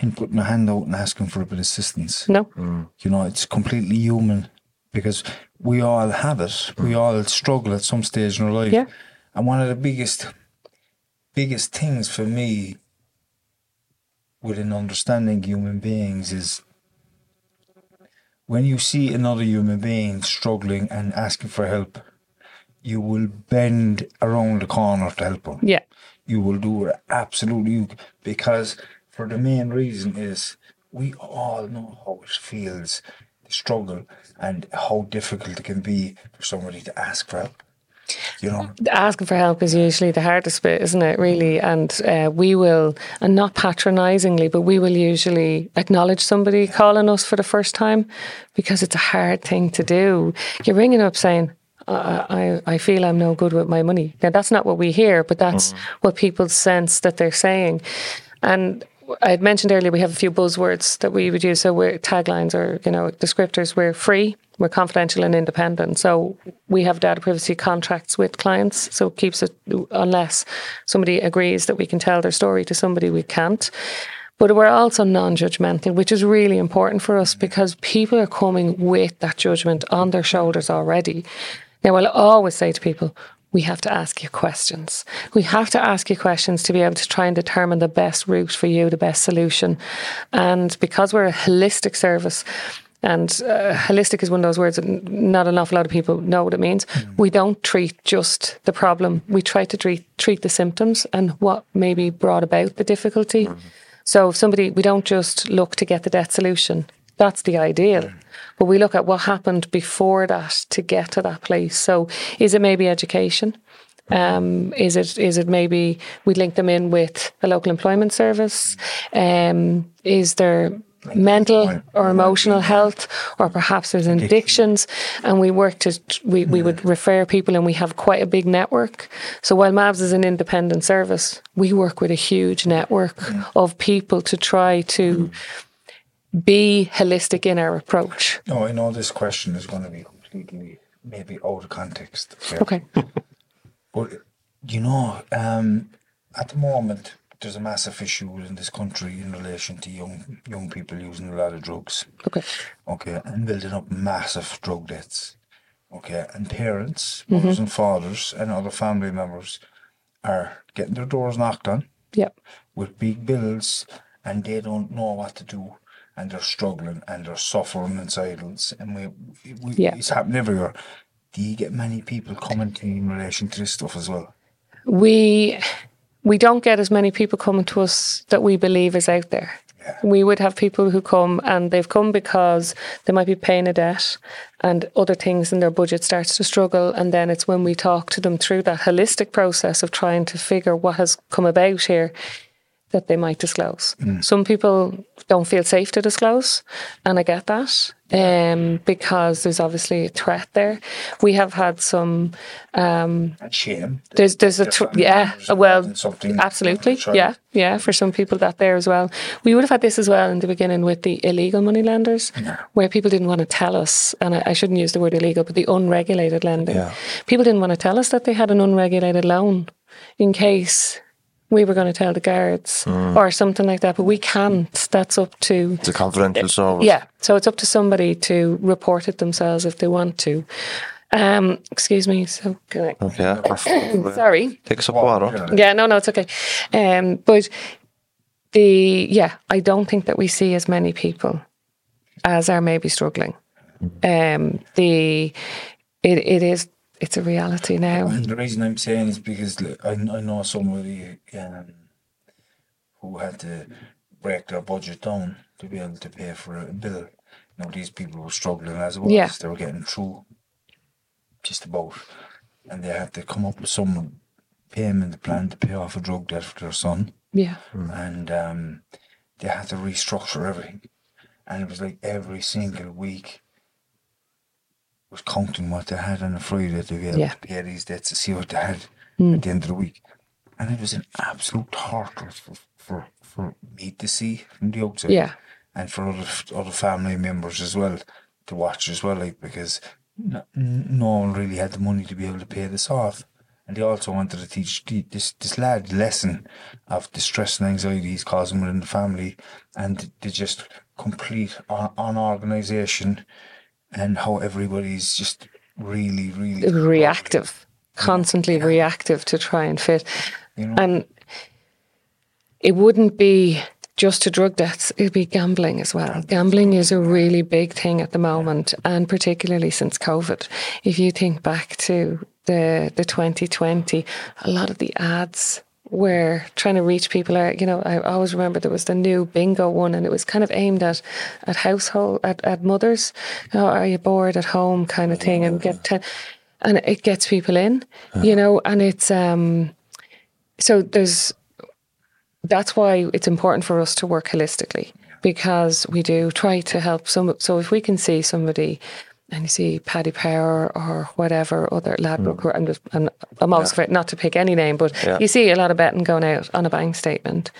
in putting a hand out and asking for a bit of assistance. No. Mm. You know, it's completely human because we all have it. We mm. all struggle at some stage in our life. Yeah. And one of the biggest, biggest things for me within understanding human beings is when you see another human being struggling and asking for help, you will bend around the corner to help them Yeah. you will do it absolutely because for the main reason is we all know how it feels the struggle and how difficult it can be for somebody to ask for help you know asking for help is usually the hardest bit, isn't it? Really, and uh, we will, and not patronisingly, but we will usually acknowledge somebody calling us for the first time because it's a hard thing to do. You're ringing up saying. I, I I feel I'm no good with my money. Now that's not what we hear, but that's mm. what people sense that they're saying. And I had mentioned earlier we have a few buzzwords that we would use. So we're taglines or you know descriptors. We're free, we're confidential and independent. So we have data privacy contracts with clients. So it keeps it unless somebody agrees that we can tell their story to somebody, we can't. But we're also non-judgmental, which is really important for us mm. because people are coming with that judgment on their shoulders already. Now, I'll always say to people, we have to ask you questions. We have to ask you questions to be able to try and determine the best route for you, the best solution. And because we're a holistic service, and uh, holistic is one of those words that not an awful lot of people know what it means. We don't treat just the problem. We try to treat treat the symptoms and what maybe brought about the difficulty. So if somebody, we don't just look to get the debt solution. That's the ideal. But we look at what happened before that to get to that place. So is it maybe education? Um, is it is it maybe we link them in with a local employment service? Um, is there mental or emotional health, or perhaps there's addictions, and we work to we, we would refer people, and we have quite a big network. So while MABS is an independent service, we work with a huge network of people to try to be holistic in our approach. no i know this question is going to be completely maybe out of context Okay. But you know, um, at the moment, there's a massive issue in this country in relation to young young people using a lot of drugs. Okay. Okay, and building up massive drug debts. Okay, and parents, mothers and fathers, and other family members are getting their doors knocked on Yep. with big bills, and they don't know what to do, and they're struggling and they're suffering in silence, and we, we Yeah. it's happening everywhere. Do you get many people coming to you in relation to this stuff as well? we we don't get as many people coming to us that we believe is out there. We would have people who come and they've come because they might be paying a debt and other things in their budget starts to struggle and then it's when we talk to them through that holistic process of trying to figure what has come about here that they might disclose. Some people don't feel safe to disclose, and I get that um, because there's obviously a threat there. We have had some um, And shame. there's there's a tr- yeah well absolutely yeah yeah for some people that there as well we would have had this as well in the beginning with the illegal money lenders where people didn't want to tell us and I, I shouldn't use the word illegal but the unregulated lending Yeah. people didn't want to tell us that they had an unregulated loan in case we were going to tell the guards or something like that but we can't that's up to It's a confidential service. yeah, so it's up to somebody to report it themselves if they want to. Um, excuse me. So can I? Okay. Sorry. Take us up water. Yeah, no, no, it's okay. Um, but the yeah, I don't think that we see as many people as are maybe struggling. Um, the it it is it's a reality now. And the reason I'm saying is because like, I, I know somebody um, who had to break their budget down to be able to pay for a bill. You know, these people were struggling as it was. Yeah. They were getting through just about. And they had to come up with some payment plan to pay off a drug debt for their son. Yeah, And um, they had to restructure everything. And it was like every single week was counting what they had on a Friday to be able Yeah. to pay these debts to see what they had hmm. at the end of the week. and it was an absolute torture for for, for me to see from the outside. Yeah. and for other other family members as well to watch as well, like because no, no one really had the money to be able to pay this off. And they also wanted to teach the, this this lad lesson of the stress and anxiety he's causing within the family, and the just complete un- unorganization, and how everybody's just really, really reactive, constantly reactive to try and fit. You know? And it wouldn't be just to drug deaths, it'd be gambling as well. Gambling is a really big thing at the moment, and particularly since COVID. If you think back to the, the 2020, a lot of the ads were trying to reach people out. You know, I always remember there was the new bingo one, and it was kind of aimed at at household at, at mothers. Oh, are you bored at home, kind of thing, and get ten, and it gets people in. You know, and it's um, so there's that's why it's important for us to work holistically because we do try to help some. So if we can see somebody and you see Paddy Power or whatever other Ladbroke, or hmm. I'm just, and I'm always afraid not to pick any name, but Yeah. you see a lot of betting going out on a bank statement.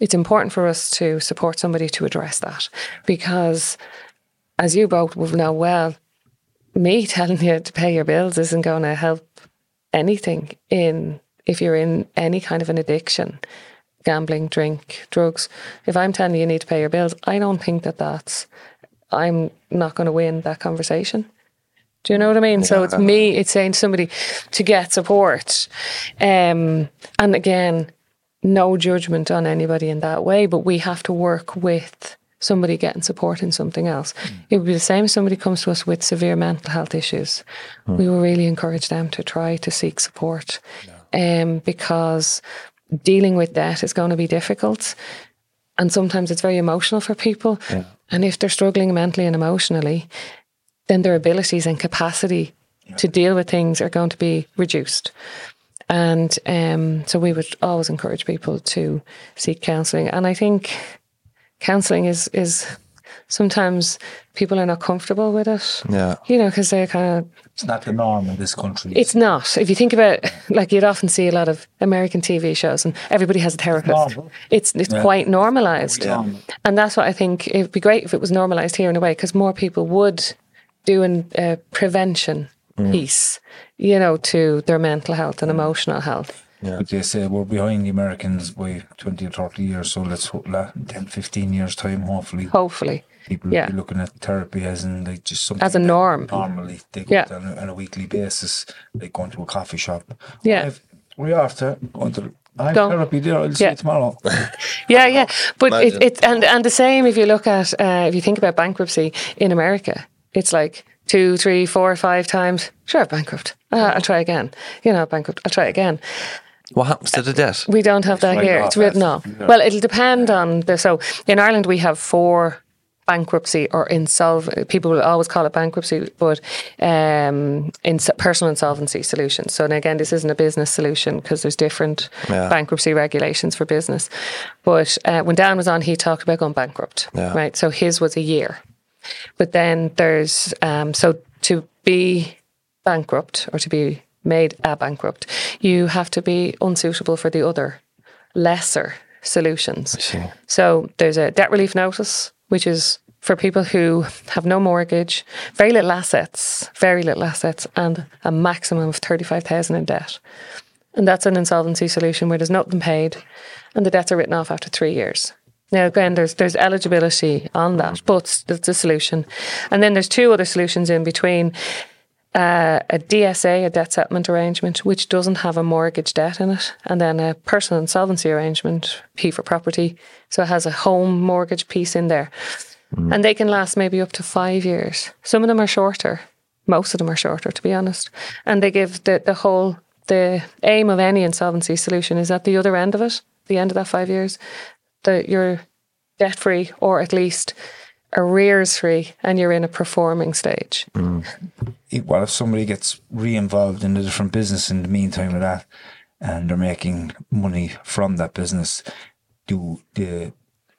It's important for us to support somebody to address that because, as you both will know well, me telling you to pay your bills isn't going to help anything in if you're in any kind of an addiction gambling drink drugs if i'm telling you you need to pay your bills i don't think that that's i'm not going to win that conversation do you know what I mean? So it's me, it's saying to somebody to get support. Um, and again, no judgment on anybody in that way, but we have to work with somebody getting support in something else. It would be the same if somebody comes to us with severe mental health issues. We will really encourage them to try to seek support um, because dealing with that is going to be difficult. And sometimes it's very emotional for people. And if they're struggling mentally and emotionally, then their abilities and capacity to deal with things are going to be reduced. And um, so we would always encourage people to seek counselling. And I think counselling is is sometimes people are not comfortable with it. Yeah. You know, because they're kind of It's not the norm in this country. it's not. If you think about, like, you'd often see a lot of American TV shows, and everybody has a therapist. normal. It's it's Yeah. quite normalized, Yeah. and that's what I think. It'd be great if it was normalized here in a way, because more people would do a uh, prevention piece, you know, to their mental health and emotional health. But they say we're behind the Americans by 20 or 30 years, so let's hope that in 10, 15 years' time, hopefully, Hopefully, people yeah. be looking at therapy as in like just something As a norm. Normally, they go Yeah. on a, on a weekly basis, like going to a coffee shop. Yeah. I've, we after going to I have Go. therapy there. I'll see Yeah. you tomorrow. yeah, yeah. But it, it's and and the same if you look at uh, if you think about bankruptcy in America, it's like two, three, four, five times. Sure, bankrupt. Uh, I'll try again. You know, bankrupt. I'll try again. What happens to the debt? We don't have that here. It's written as- off. Well, it'll depend on the. So in Ireland, we have four bankruptcy or insolvent. People will always call it bankruptcy, but um, in personal insolvency solutions. So again, this isn't a business solution because there's different Yeah. bankruptcy regulations for business. But uh, when Dan was on, he talked about going bankrupt. Yeah. Right. So his was a year. But then there's um, so to be bankrupt or to be made a bankrupt, you have to be unsuitable for the other lesser solutions. So there's a debt relief notice, which is for people who have no mortgage, very little assets, very little assets, and a maximum of thirty-five thousand in debt. And that's an insolvency solution where there's nothing paid, and the debts are written off after three years. Now again, there's there's eligibility on that, but that's a solution. And then there's two other solutions in between uh, a DSA, a debt settlement arrangement, which doesn't have a mortgage debt in it, and then a personal insolvency arrangement, P for property, so it has a home mortgage piece in there. And they can last maybe up to five years. Some of them are shorter. Most of them are shorter, to be honest. And they give the, the whole, the aim of any insolvency solution is at the other end of it, the end of that five years, that you're debt free or at least arrears free and you're in a performing stage. If- What if somebody gets re-involved in a different business in the meantime of that, and they're making money from that business? Do the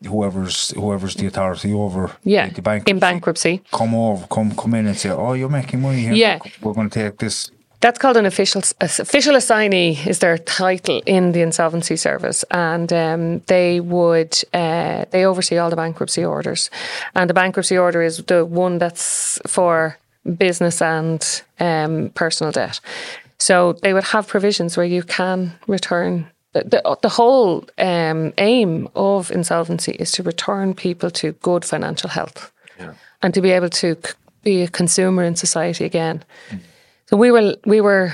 whoever's whoever's the authority over Yeah, the, the bank in bankruptcy. come over, come come in and say, "Oh, you're making money here. Yeah. we're going to take this." That's called an official official assignee is their title in the insolvency service, and um, they would uh, they oversee all the bankruptcy orders, and the bankruptcy order is the one that's for business and um, personal debt. So they would have provisions where you can return. The, the, whole um, aim of insolvency is to return people to good financial health and to be able to c- be a consumer in society again. So we were we were.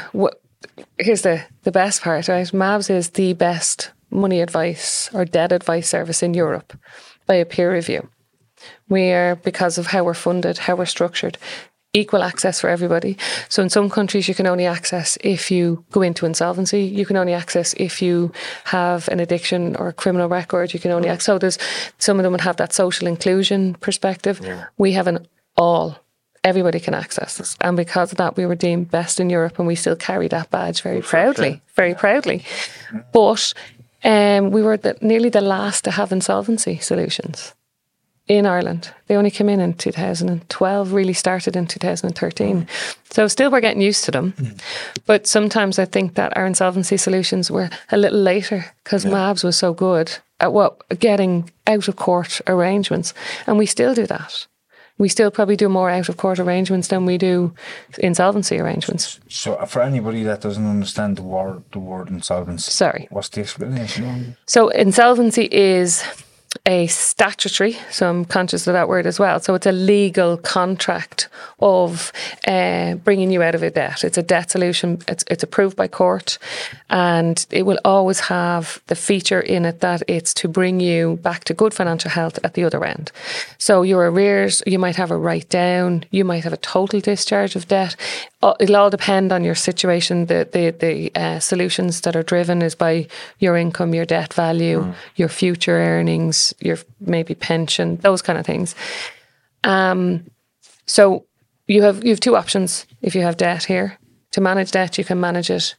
Here's the the best part, right? MABS is the best money advice or debt advice service in Europe by a peer review. We are because of how we're funded, how we're structured, equal access for everybody. So in some countries you can only access if you go into insolvency. You can only access if you have an addiction or a criminal record. You can only mm-hmm. access. So there's some of them would have that social inclusion perspective. We have an all. Everybody can access this, and because of that, we were deemed best in Europe, and we still carry that badge very proudly, very proudly. But um, we were the, nearly the last to have insolvency solutions in Ireland. They only came in in 2012, really started in 2013. So still we're getting used to them. But sometimes I think that our insolvency solutions were a little later because MABS was so good at what getting out of court arrangements. And we still do that. We still probably do more out of court arrangements than we do insolvency arrangements. So uh, for anybody that doesn't understand the word the word insolvency, Sorry. what's the explanation? So insolvency is a statutory, so I'm conscious of that word as well. So it's a legal contract of uh, bringing you out of a debt. It's a debt solution. It's it's approved by court, and it will always have the feature in it that it's to bring you back to good financial health at the other end. So your arrears, you might have a write down, you might have a total discharge of debt. Uh, It'll all depend on your situation. The the the uh, solutions that are driven is by your income, your debt value, your future earnings, your maybe pension, those kind of things. Um, so you have you have two options if you have debt here. To manage debt, you can manage it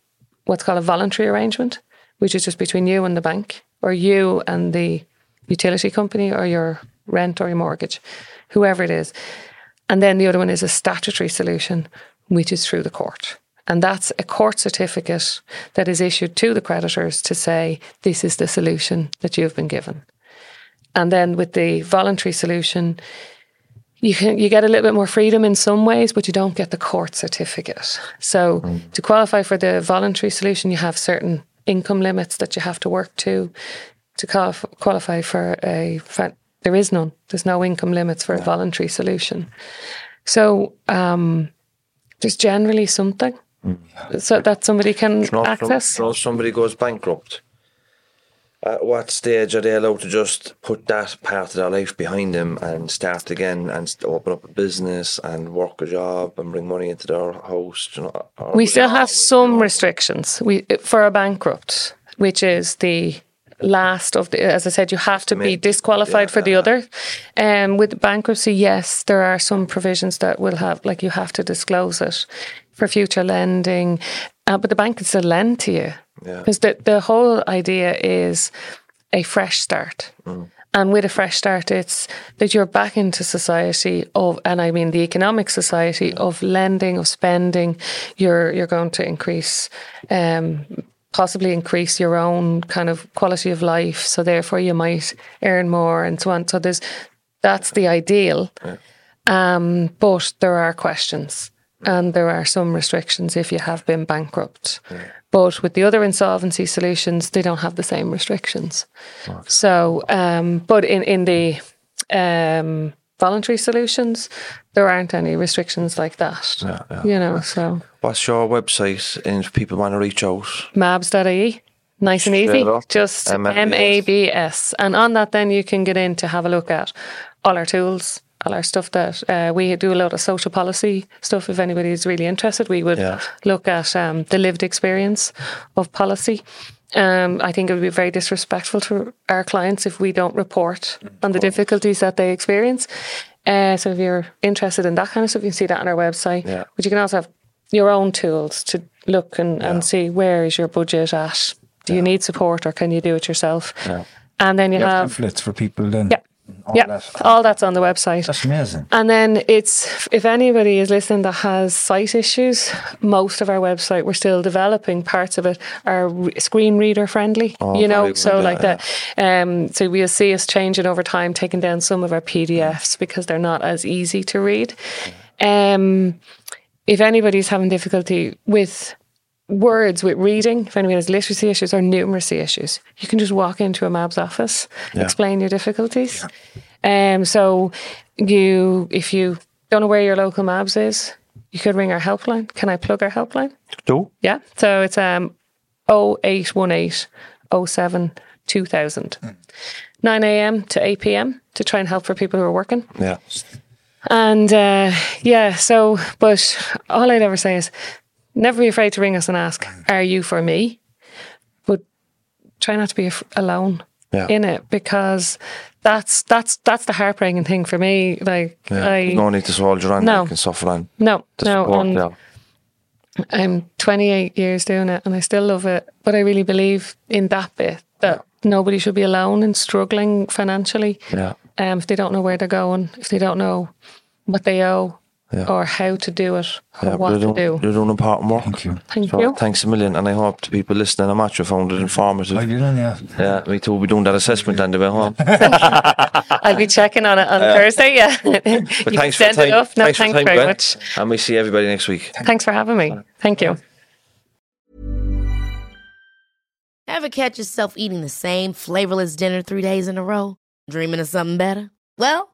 what's called a voluntary arrangement, which is just between you and the bank, or you and the utility company, or your rent or your mortgage, whoever it is. And then the other one is a statutory solution, which is through the court. And that's a court certificate that is issued to the creditors to say, this is the solution that you've been given. And then with the voluntary solution, you can you get a little bit more freedom in some ways, but you don't get the court certificate. So to qualify for the voluntary solution, you have certain income limits that you have to work to. To qualify for a there is none. There's no income limits for a voluntary solution. So um, there's generally something so that somebody can access. know, somebody goes bankrupt, at what stage are they allowed to just put that part of their life behind them and start again and open up a business and work a job and bring money into their house? You know, We still have some restrictions. We for a bankrupt, which is the last of the. As I said, you have to be disqualified yeah, for the yeah. other. Um, with bankruptcy, yes, there are some provisions that will have, like you have to disclose it for future lending, uh, but the bank can still lend to you Yeah. because the the whole idea is a fresh start. And with a fresh start, it's that you're back into society of, and I mean the economic society of lending, of spending. You're you're going to increase, um, possibly increase your own kind of quality of life. So therefore, you might earn more and so on. So there's that's the ideal, um, but there are questions. And there are some restrictions if you have been bankrupt. But with the other insolvency solutions, they don't have the same restrictions. So, um, but in, in the um, voluntary solutions, there aren't any restrictions like that. Yeah, yeah. You know, so What's your website and if people want to reach out? mabs.ie. Nice and easy. Just M A B S. And on that, then you can get in to have a look at all our tools, all our stuff that uh, we do a lot of social policy stuff. If anybody is really interested, we would Yeah. look at um, the lived experience of policy. Um, I think it would be very disrespectful to our clients if we don't report on the difficulties that they experience. Uh, so if you're interested in that kind of stuff, you can see that on our website. Yeah. But you can also have your own tools to look and, and see where is your budget at. Do you need support or can you do it yourself? And then you You have have pamphlets for people then. yeah, All yeah, that. all that's on the website. That's amazing. And then it's if anybody is listening that has sight issues, most of our website we're still developing parts of it are screen reader friendly. Oh, you know, so yeah, like that. Um, so we'll see us changing over time, taking down some of our PDFs because they're not as easy to read. Um, if anybody's having difficulty with words with reading, if anybody has literacy issues or numeracy issues, you can just walk into a MABS office, explain your difficulties. Um, so you, if you don't know where your local MABS is, you could ring our helpline. Can I plug our helpline? Do? Yeah. So it's um 0818 07 2000. 9 a.m. to 8 p.m. to try and help for people who are working. Yeah. And uh, yeah, so, but all I'd ever say is never be afraid to ring us and ask, Are you for me? But try not to be af- alone Yeah. in it because that's that's that's the heartbreaking thing for me. Like, Yeah. I, no need to soldier on. No. You can suffer on. no, no, support, and yeah. I'm 28 years doing it and I still love it. But I really believe in that bit that nobody should be alone and struggling financially. Yeah. Um, if they don't know where they're going, if they don't know what they owe Yeah. or how to do it or Yeah, what you're, to do. you're doing important work. Thank you. Thank So you. Thanks a million, and I hope the people listening, I'm actually found it informative. I didn't, yeah. Yeah, me too. We'll be doing that assessment on the way home. I'll be checking on it on Thursday. Yeah. you can But thanks for send time. it off. No, thanks, thanks, for time, very Gwen. much. And we see everybody next week. Thanks for having me. Thank you. Ever catch yourself eating the same flavorless dinner three days in a row? Dreaming of something better? Well,